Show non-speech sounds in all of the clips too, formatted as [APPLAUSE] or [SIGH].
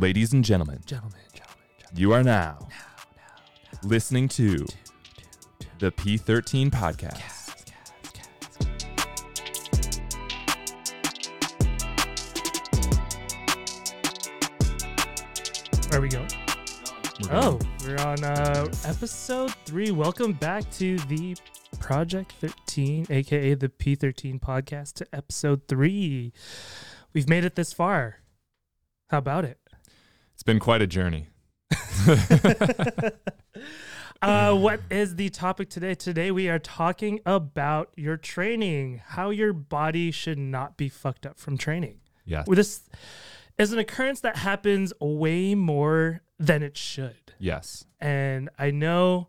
Ladies and gentlemen, Gentlemen, gentlemen, gentlemen. you are now listening to the P13 podcast. Where we go? Oh, we're on uh, episode three. Welcome back to the Project 13, aka the P13 podcast, to episode three. We've made it this far. How about it? It's been quite a journey. [LAUGHS] [LAUGHS] Uh, what is the topic today? Today we are talking about your training, how your body should not be fucked up from training. Yeah. Well, this is an occurrence that happens way more than it should. Yes. And I know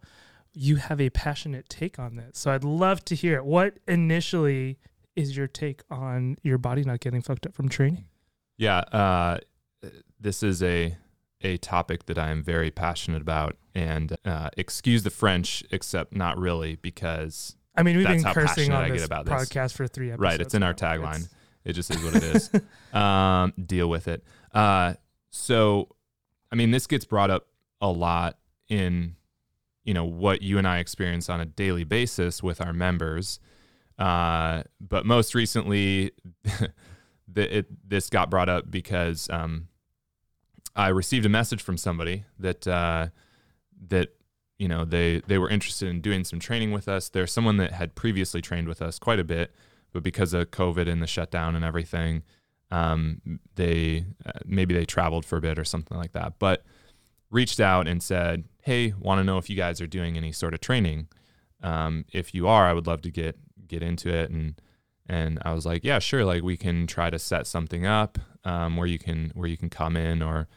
you have a passionate take on this. So I'd love to hear it. What initially is your take on your body not getting fucked up from training? Yeah. Uh, this is a a topic that I am very passionate about, and uh, excuse the French, except not really, because I mean, we've been cursing on this about this. podcast for three episodes. right, it's in our tagline. It's- It just is what it is. [LAUGHS] um, deal with it. Uh, so, I mean, this gets brought up a lot in, you know, what you and I experience on a daily basis with our members. Uh, but most recently, [LAUGHS] the, it, this got brought up because um, I received a message from somebody that uh, that you know they they were interested in doing some training with us. There's someone that had previously trained with us quite a bit, but because of COVID and the shutdown and everything, um, they uh, maybe they traveled for a bit or something like that. But reached out and said, "Hey, want to know if you guys are doing any sort of training? Um, if you are, I would love to get get into it." And and I was like, "Yeah, sure. Like we can try to set something up um, where you can where you can come in, or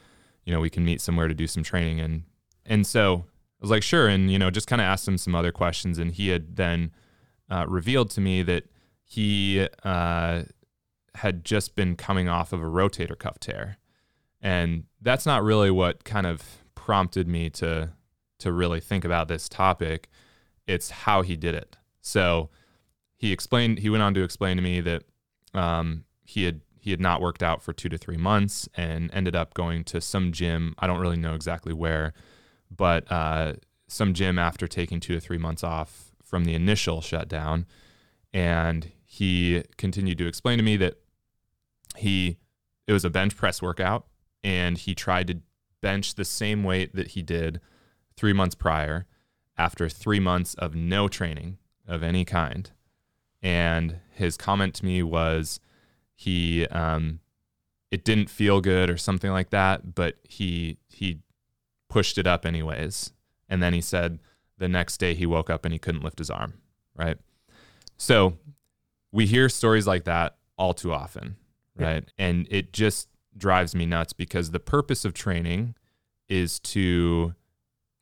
you know, we can meet somewhere to do some training." And and so I was like, "Sure." And you know, just kind of asked him some other questions, and he had then uh, revealed to me that he uh, had just been coming off of a rotator cuff tear, and that's not really what kind of prompted me to to really think about this topic. It's how he did it. So he explained. He went on to explain to me that um, he had he had not worked out for two to three months and ended up going to some gym. I don't really know exactly where, but uh, some gym after taking two to three months off from the initial shutdown. And he continued to explain to me that he it was a bench press workout and he tried to bench the same weight that he did three months prior after three months of no training of any kind. And his comment to me was he um it didn't feel good or something like that, but he he pushed it up anyways. And then he said the next day he woke up and he couldn't lift his arm, right? So we hear stories like that all too often, Yeah. right? And it just drives me nuts because the purpose of training is to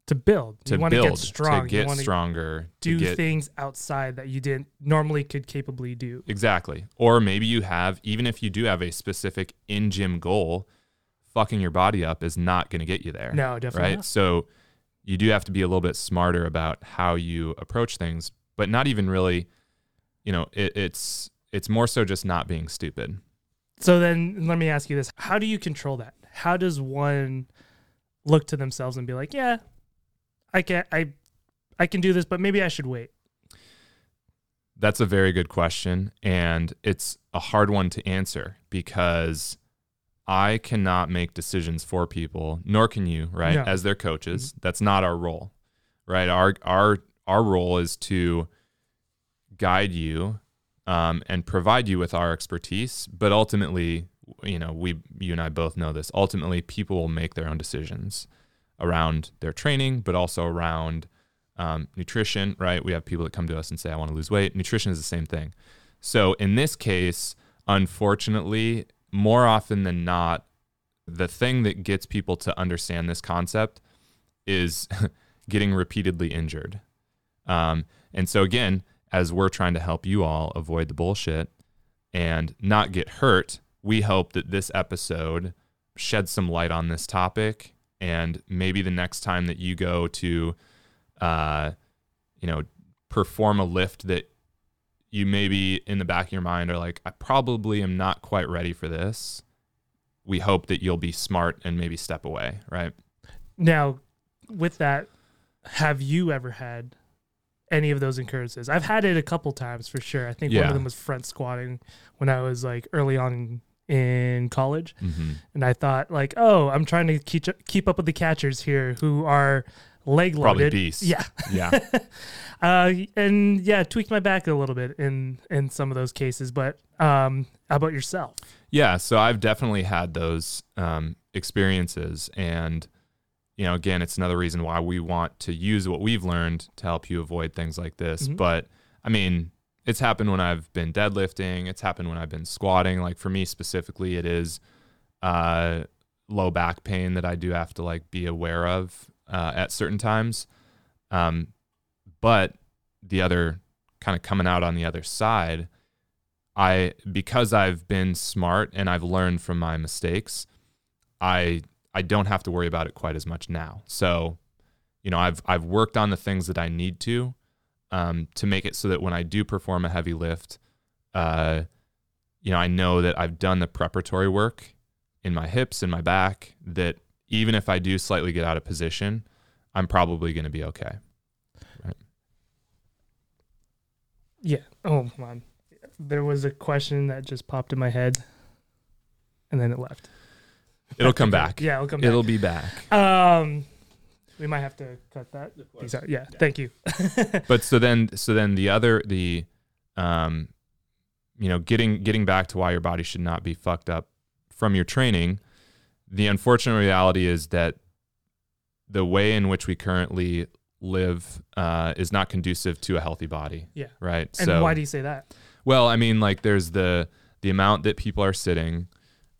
To build. to you want build, to get strong. to get stronger, do get things outside that you didn't normally could capably do. Exactly. Or maybe you have, even if you do have a specific in gym goal, fucking your body up is not going to get you there. No, definitely Right. not. So you do have to be a little bit smarter about how you approach things, but not even really, you know, it, it's, it's more so just not being stupid. So then let me ask you this. How do you control that? How does one look to themselves and be like, yeah, I can I I can do this, but maybe I should wait. That's a very good question. And it's a hard one to answer because I cannot make decisions for people, nor can you, right? No. As their coaches. That's not our role, right? Our our our role is to guide you um, and provide you with our expertise. But ultimately, you know, we you and I both know this. Ultimately, people will make their own decisions around their training, but also around um, nutrition, right? We have people that come to us and say, I want to lose weight. Nutrition is the same thing. So in this case, unfortunately, more often than not, the thing that gets people to understand this concept is [LAUGHS] getting repeatedly injured. Um, and so, again, as we're trying to help you all avoid the bullshit and not get hurt, we hope that this episode sheds some light on this topic. And maybe the next time that you go to, uh, you know, perform a lift that you maybe in the back of your mind are like, I probably am not quite ready for this. we hope that you'll be smart and maybe step away, right? Now, with that, have you ever had any of those occurrences? I've had it a couple times for sure. I think one of them was front squatting when I was like early on in college, Mm-hmm. and I thought like, oh, I'm trying to keep keep up with the catchers here who are leg Probably loaded. beasts. Yeah. Yeah. [LAUGHS] uh, and yeah, tweaked my back a little bit in in some of those cases. But um, how about yourself? Yeah, so I've definitely had those um, experiences, and you know, again, it's another reason why we want to use what we've learned to help you avoid things like this. Mhm. But I mean, it's happened when I've been deadlifting. It's happened when I've been squatting. Like for me specifically, it is uh, low back pain that I do have to like be aware of uh, at certain times. Um, but the other kind of coming out on the other side, I because I've been smart and I've learned from my mistakes, I I don't have to worry about it quite as much now. So, you know, I've I've worked on the things that I need to um, to make it so that when I do perform a heavy lift, uh, you know, I know that I've done the preparatory work in my hips and my back. That even if I do slightly get out of position, I'm probably going to be okay. Yeah. Oh man, there was a question that just popped in my head, and then it left. It'll come [LAUGHS] back. Yeah, it'll come back. It'll be back. Um, we might have to cut that. piece out. Yeah, thank you. [LAUGHS] but so then so then the other the um you know getting getting back to why your body should not be fucked up from your training the unfortunate reality is that the way in which we currently live uh, is not conducive to a healthy body Yeah. right And so why do you say that? well i mean like there's the the amount that people are sitting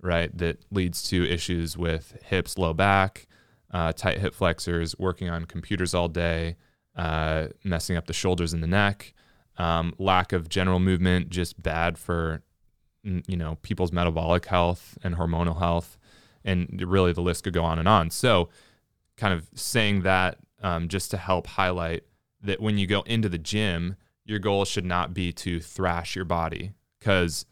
right that leads to issues with hips low back uh, tight hip flexors working on computers all day uh, messing up the shoulders and the neck um, lack of general movement just bad for you know people's metabolic health and hormonal health and really the list could go on and on. So kind of saying that um, just to help highlight that when you go into the gym your goal should not be to thrash your body because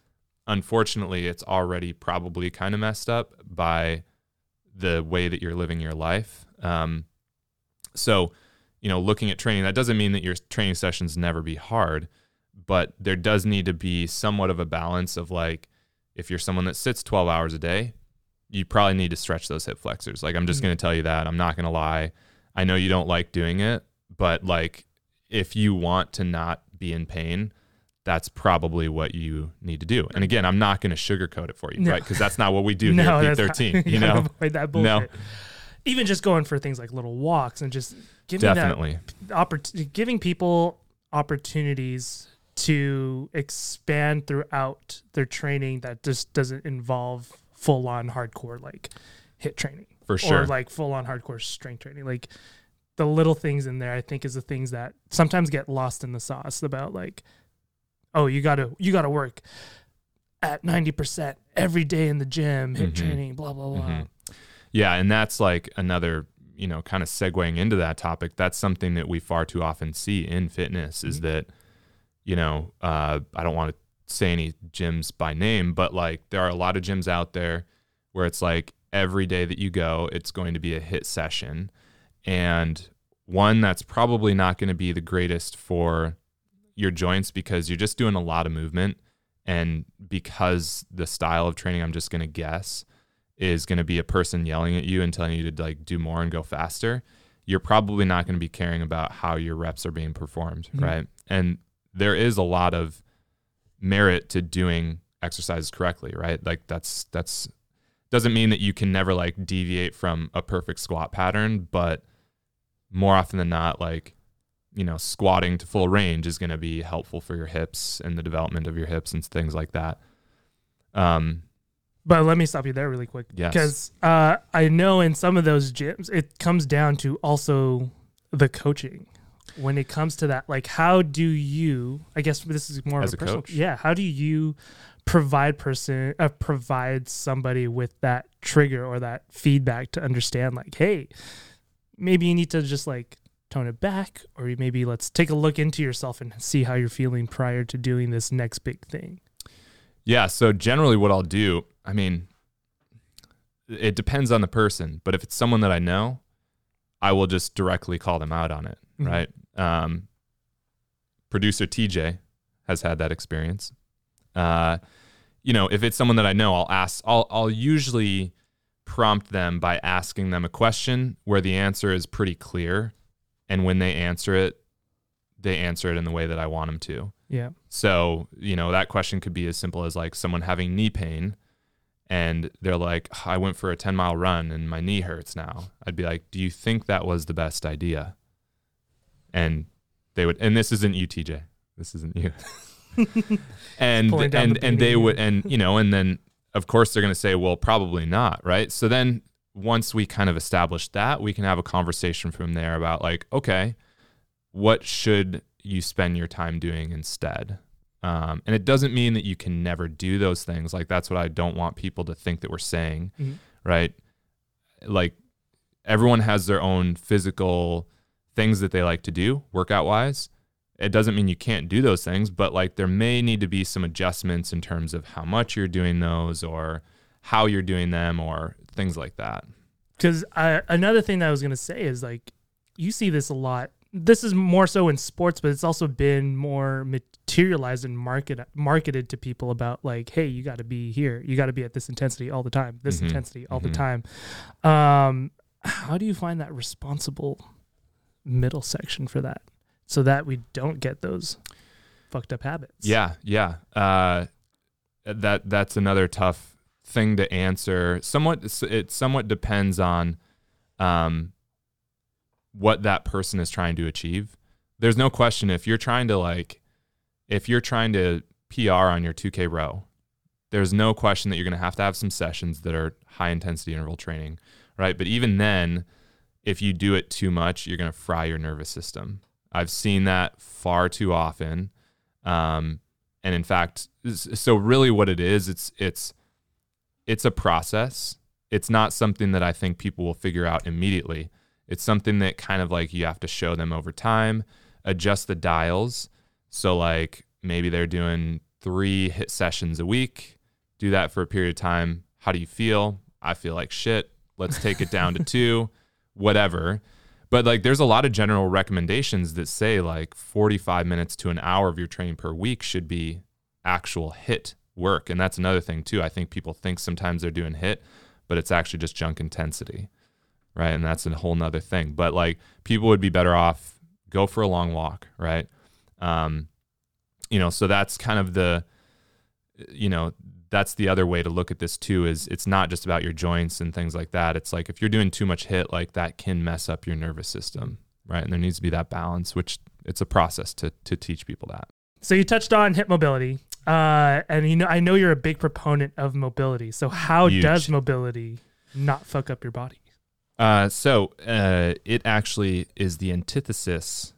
unfortunately it's already probably kind of messed up by the way that you're living your life. Um, so you know looking at training that doesn't mean that your training sessions never be hard but there does need to be somewhat of a balance of like if you're someone that sits 12 hours a day you probably need to stretch those hip flexors. Like i'm just Mhm. going to tell you that. I'm not going to lie. I know you don't like doing it but like if you want to not be in pain that's probably what you need to do. And again i'm not going to sugarcoat it for you No. right? Because that's not what we do [LAUGHS] no, here at p13 [LAUGHS] you know? avoid that No. Even just going for things like little walks and just giving definitely. that oppor- giving people opportunities to expand throughout their training that just doesn't involve full on hardcore like HIIT training. For sure. or like full on hardcore strength training. Like the little things in there, I think, is the things that sometimes get lost in the sauce about like, oh, you gotta you gotta work at ninety percent every day in the gym, HIIT Mhm. training, blah blah blah. Mhm. Yeah, and that's like another, you know, kind of segueing into that topic. That's something that we far too often see in fitness is Mhm. that, you know, uh, I don't want to say any gyms by name, but like there are a lot of gyms out there where it's like every day that you go, it's going to be a HIIT session. And one that's probably not going to be the greatest for your joints because you're just doing a lot of movement. And because the style of training, I'm just going to guess, is going to be a person yelling at you and telling you to like do more and go faster, you're probably not going to be caring about how your reps are being performed, Mhm. right? And there is a lot of merit to doing exercises correctly, right? Like that's that's doesn't mean that you can never like deviate from a perfect squat pattern, but more often than not like you know, squatting to full range is going to be helpful for your hips and the development of your hips and things like that. Um, But let me stop you there really quick. Yes. Because uh, I know in some of those gyms, it comes down to also the coaching. When it comes to that, like, how do you? I guess this is more As of a a personal. coach? Yeah. How do you provide person uh, provide somebody with that trigger or that feedback to understand, like, hey, maybe you need to just like tone it back, or maybe let's take a look into yourself and see how you're feeling prior to doing this next big thing. Yeah. So generally, what I'll do, I mean, it depends on the person. But if it's someone that I know, I will just directly call them out on it. Mhm. Right. Um, producer TJ has had that experience. Uh, you know, if it's someone that I know, I'll ask. I'll I'll usually prompt them by asking them a question where the answer is pretty clear, and when they answer it, they answer it in the way that I want them to. Yeah. So, you know, that question could be as simple as like someone having knee pain and they're like, I went for a 10 mile run and my knee hurts now. I'd be like, Do you think that was the best idea? And they would, and this isn't you, TJ. This isn't you. [LAUGHS] and and the and they would and you know and then of course they're going to say well probably not right so then once we kind of establish that we can have a conversation from there about like okay what should you spend your time doing instead? Um, and it doesn't mean that you can never do those things. Like that's what i don't want people to think that we're saying Mhm. right? Like everyone has their own physical things that they like to do workout wise it doesn't mean you can't do those things, but like there may need to be some adjustments in terms of how much you're doing those or how you're doing them or things like that. Because another thing that I was gonna say is like you see this a lot. This is more so in sports, but it's also been more materialized and market marketed to people about like, hey, you got to be here, you got to be at this intensity all the time, this Mhm. intensity all Mhm. the time. Um, how do you find that responsible middle section for that, so that we don't get those fucked up habits? Yeah, yeah. Uh, that that's another tough thing to answer. Somewhat, it somewhat depends on um, what that person is trying to achieve. There's no question if you're trying to like, if you're trying to PR on your 2K row, there's no question that you're going to have to have some sessions that are high intensity interval training, right? But even then, if you do it too much, you're going to fry your nervous system. I've seen that far too often. Um, and in fact, so really what it is, it's it's it's a process. It's not something that I think people will figure out immediately. It's something that kind of like you have to show them over time, adjust the dials. So like maybe they're doing 3 HIIT sessions a week. Do that for a period of time. How do you feel? I feel like shit. Let's take it down to 2, [LAUGHS] whatever. But like there's a lot of general recommendations that say like 45 minutes to an hour of your training per week should be actual HIIT work. And that's another thing too. I think people think sometimes they're doing HIIT, but it's actually just junk intensity. Right. And that's a whole nother thing. But like people would be better off go for a long walk, right? Um, you know, so that's kind of the you know, that's the other way to look at this too is it's not just about your joints and things like that. It's like if you're doing too much HIIT, like that can mess up your nervous system, right? And there needs to be that balance, which it's a process to to teach people that. So you touched on hip mobility, uh, and you know I know you're a big proponent of mobility. So how Huge. does mobility not fuck up your body? Uh, so uh, it actually is the antithesis.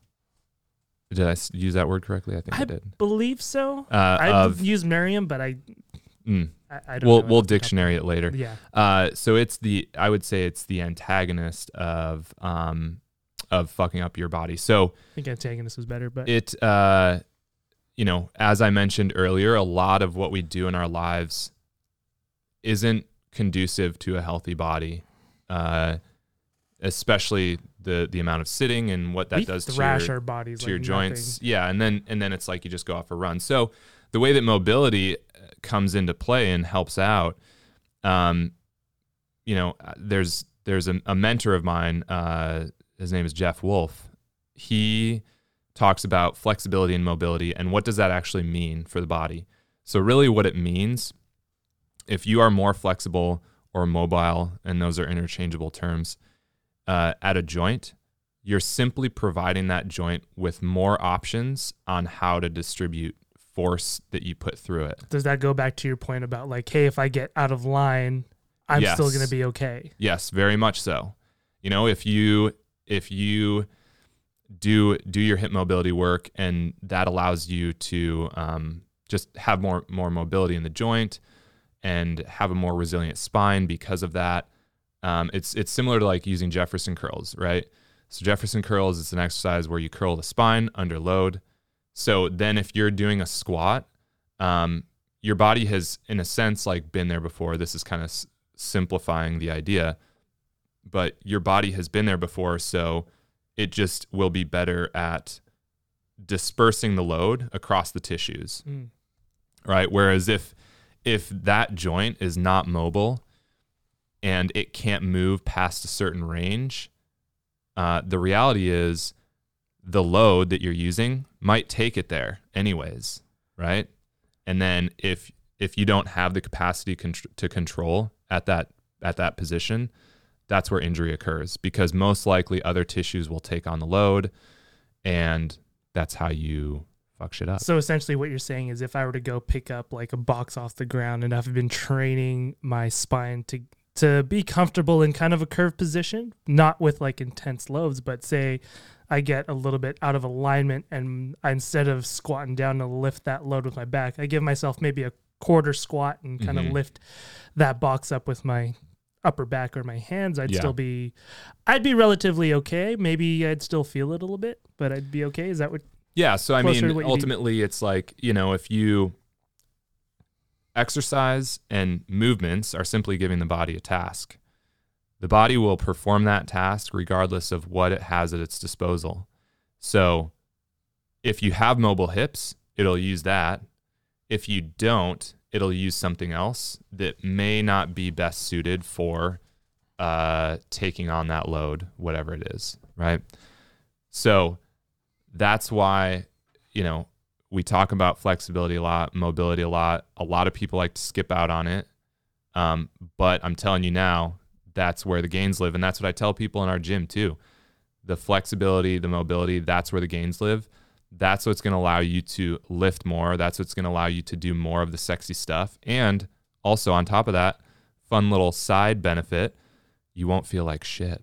Did I use that word correctly? I think I, I did. Believe so. Uh, I've of used Merriam, but I mm, I, I don't. we'll know we'll off the top. dictionary it later. Yeah. Uh, so it's the I would say it's the antagonist of um of fucking up your body. So I think antagonist was better, but it uh you know as i mentioned earlier a lot of what we do in our lives isn't conducive to a healthy body uh especially the the amount of sitting and what that we does to your, our bodies to like your nothing. joints yeah and then and then it's like you just go off a run. So the way that mobility uh, comes into play and helps out um you know uh, there's there's a, a mentor of mine uh his name is jeff wolf. He talks about flexibility and mobility and what does that actually mean for the body so really what it means if you are more flexible or mobile and those are interchangeable terms uh, at a joint you're simply providing that joint with more options on how to distribute force that you put through it. Does that go back to your point about like, hey, if I get out of line, I'm still going to be okay? Yes, very much so. You know, if you if you do do your hip mobility work and that allows you to um, just have more more mobility in the joint and have a more resilient spine because of that. Um, it's it's similar to like using Jefferson curls, right? So Jefferson curls is an exercise where you curl the spine under load. So then if you're doing a squat, um, your body has in a sense like been there before. This is kind of s- simplifying the idea. But your body has been there before, so it just will be better at dispersing the load across the tissues. Mm. Right? Whereas if if that joint is not mobile and it can't move past a certain range, uh, the reality is the load that you're using might take it there anyways, right? And then if if you don't have the capacity con- to control at that at that position, that's where injury occurs because most likely other tissues will take on the load and that's how you fuck shit up. So essentially, what you're saying is, if I were to go pick up like a box off the ground, and I've been training my spine to to be comfortable in kind of a curved position, not with like intense loads, but say I get a little bit out of alignment, and I, instead of squatting down to lift that load with my back, I give myself maybe a quarter squat and kind Mhm. of lift that box up with my upper back or my hands i'd Yeah. still be i'd be relatively okay maybe i'd still feel it a little bit but i'd be okay is that what Yeah, so I mean, what need. ultimately, it's like you know, if you exercise and movements are simply giving the body a task, the body will perform that task regardless of what it has at its disposal. So, if you have mobile hips, it'll use that. If you don't, it'll use something else that may not be best suited for uh, taking on that load, whatever it is, right? So that's why, you know, we talk about flexibility a lot, mobility a lot. A lot of people like to skip out on it. Um, but I'm telling you now, that's where the gains live. And that's what I tell people in our gym too. The flexibility, the mobility, that's where the gains live. That's what's going to allow you to lift more. That's what's going to allow you to do more of the sexy stuff. And also, on top of that, fun little side benefit, you won't feel like shit.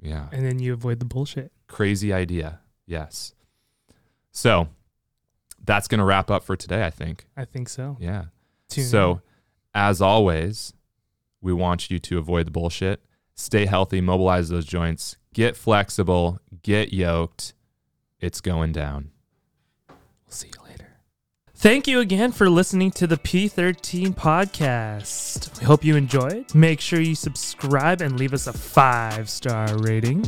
Yeah and then you avoid the bullshit crazy idea. Yes. So that's going to wrap up for today, I think. i think so Yeah. Tune so, in. as always, we want you to avoid the bullshit, stay healthy, mobilize those joints, get flexible, get yoked. It's going down. we'll see you later Thank you again for listening to the P13 podcast. We hope you enjoyed. Make sure you subscribe and leave us a five star rating.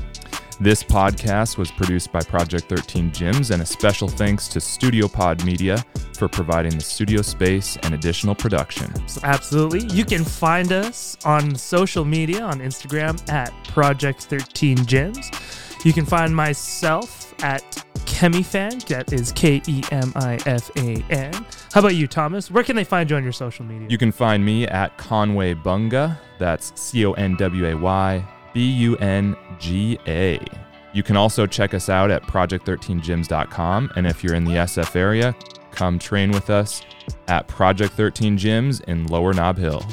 This podcast was produced by Project 13 Gyms, and a special thanks to Studio Pod Media for providing the studio space and additional production. So absolutely. You can find us on social media on Instagram at Project13 Gyms. You can find myself at Kemifan. That is K E M I F A N. How about you, Thomas? Where can they find you on your social media? You can find me at Conway Bunga. That's C O N W A Y B U N G A. You can also check us out at project13gyms.com. And if you're in the SF area, come train with us at Project 13 Gyms in Lower Nob Hill.